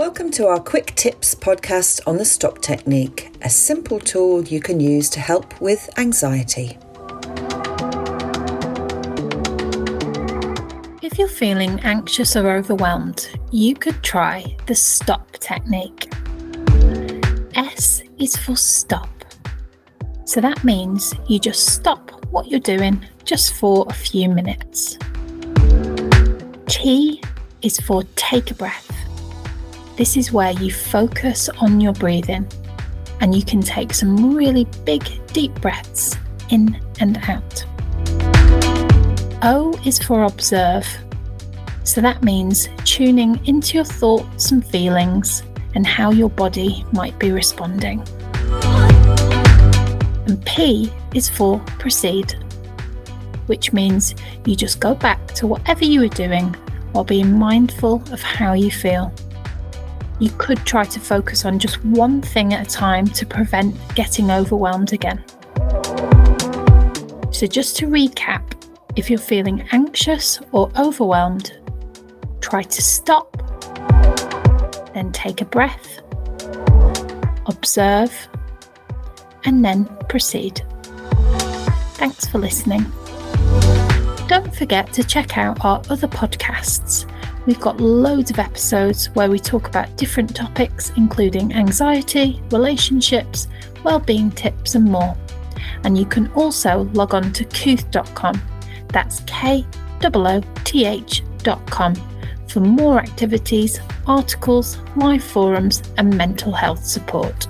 Welcome to our Quick Tips podcast on the STOP technique, a simple tool you can use to help with anxiety. If you're feeling anxious or overwhelmed, you could try the STOP technique. S is for stop. So that means you just stop what you're doing just for a few minutes. T is for take a breath. This is where you focus on your breathing and you can take some really big, deep breaths in and out. O is for observe. So that means tuning into your thoughts and feelings and how your body might be responding. And P is for proceed, which means you just go back to whatever you were doing while being mindful of how you feel you could try to focus on just one thing at a time to prevent getting overwhelmed again. So, just to recap, if you're feeling anxious or overwhelmed, try to stop, then take a breath, observe, and then proceed. Thanks for listening. Don't forget to check out our other podcasts We've got loads of episodes where we talk about different topics, including anxiety, relationships, well-being tips, and more. And you can also log on to kooth.com. That's K O T H.com for more activities, articles, live forums, and mental health support.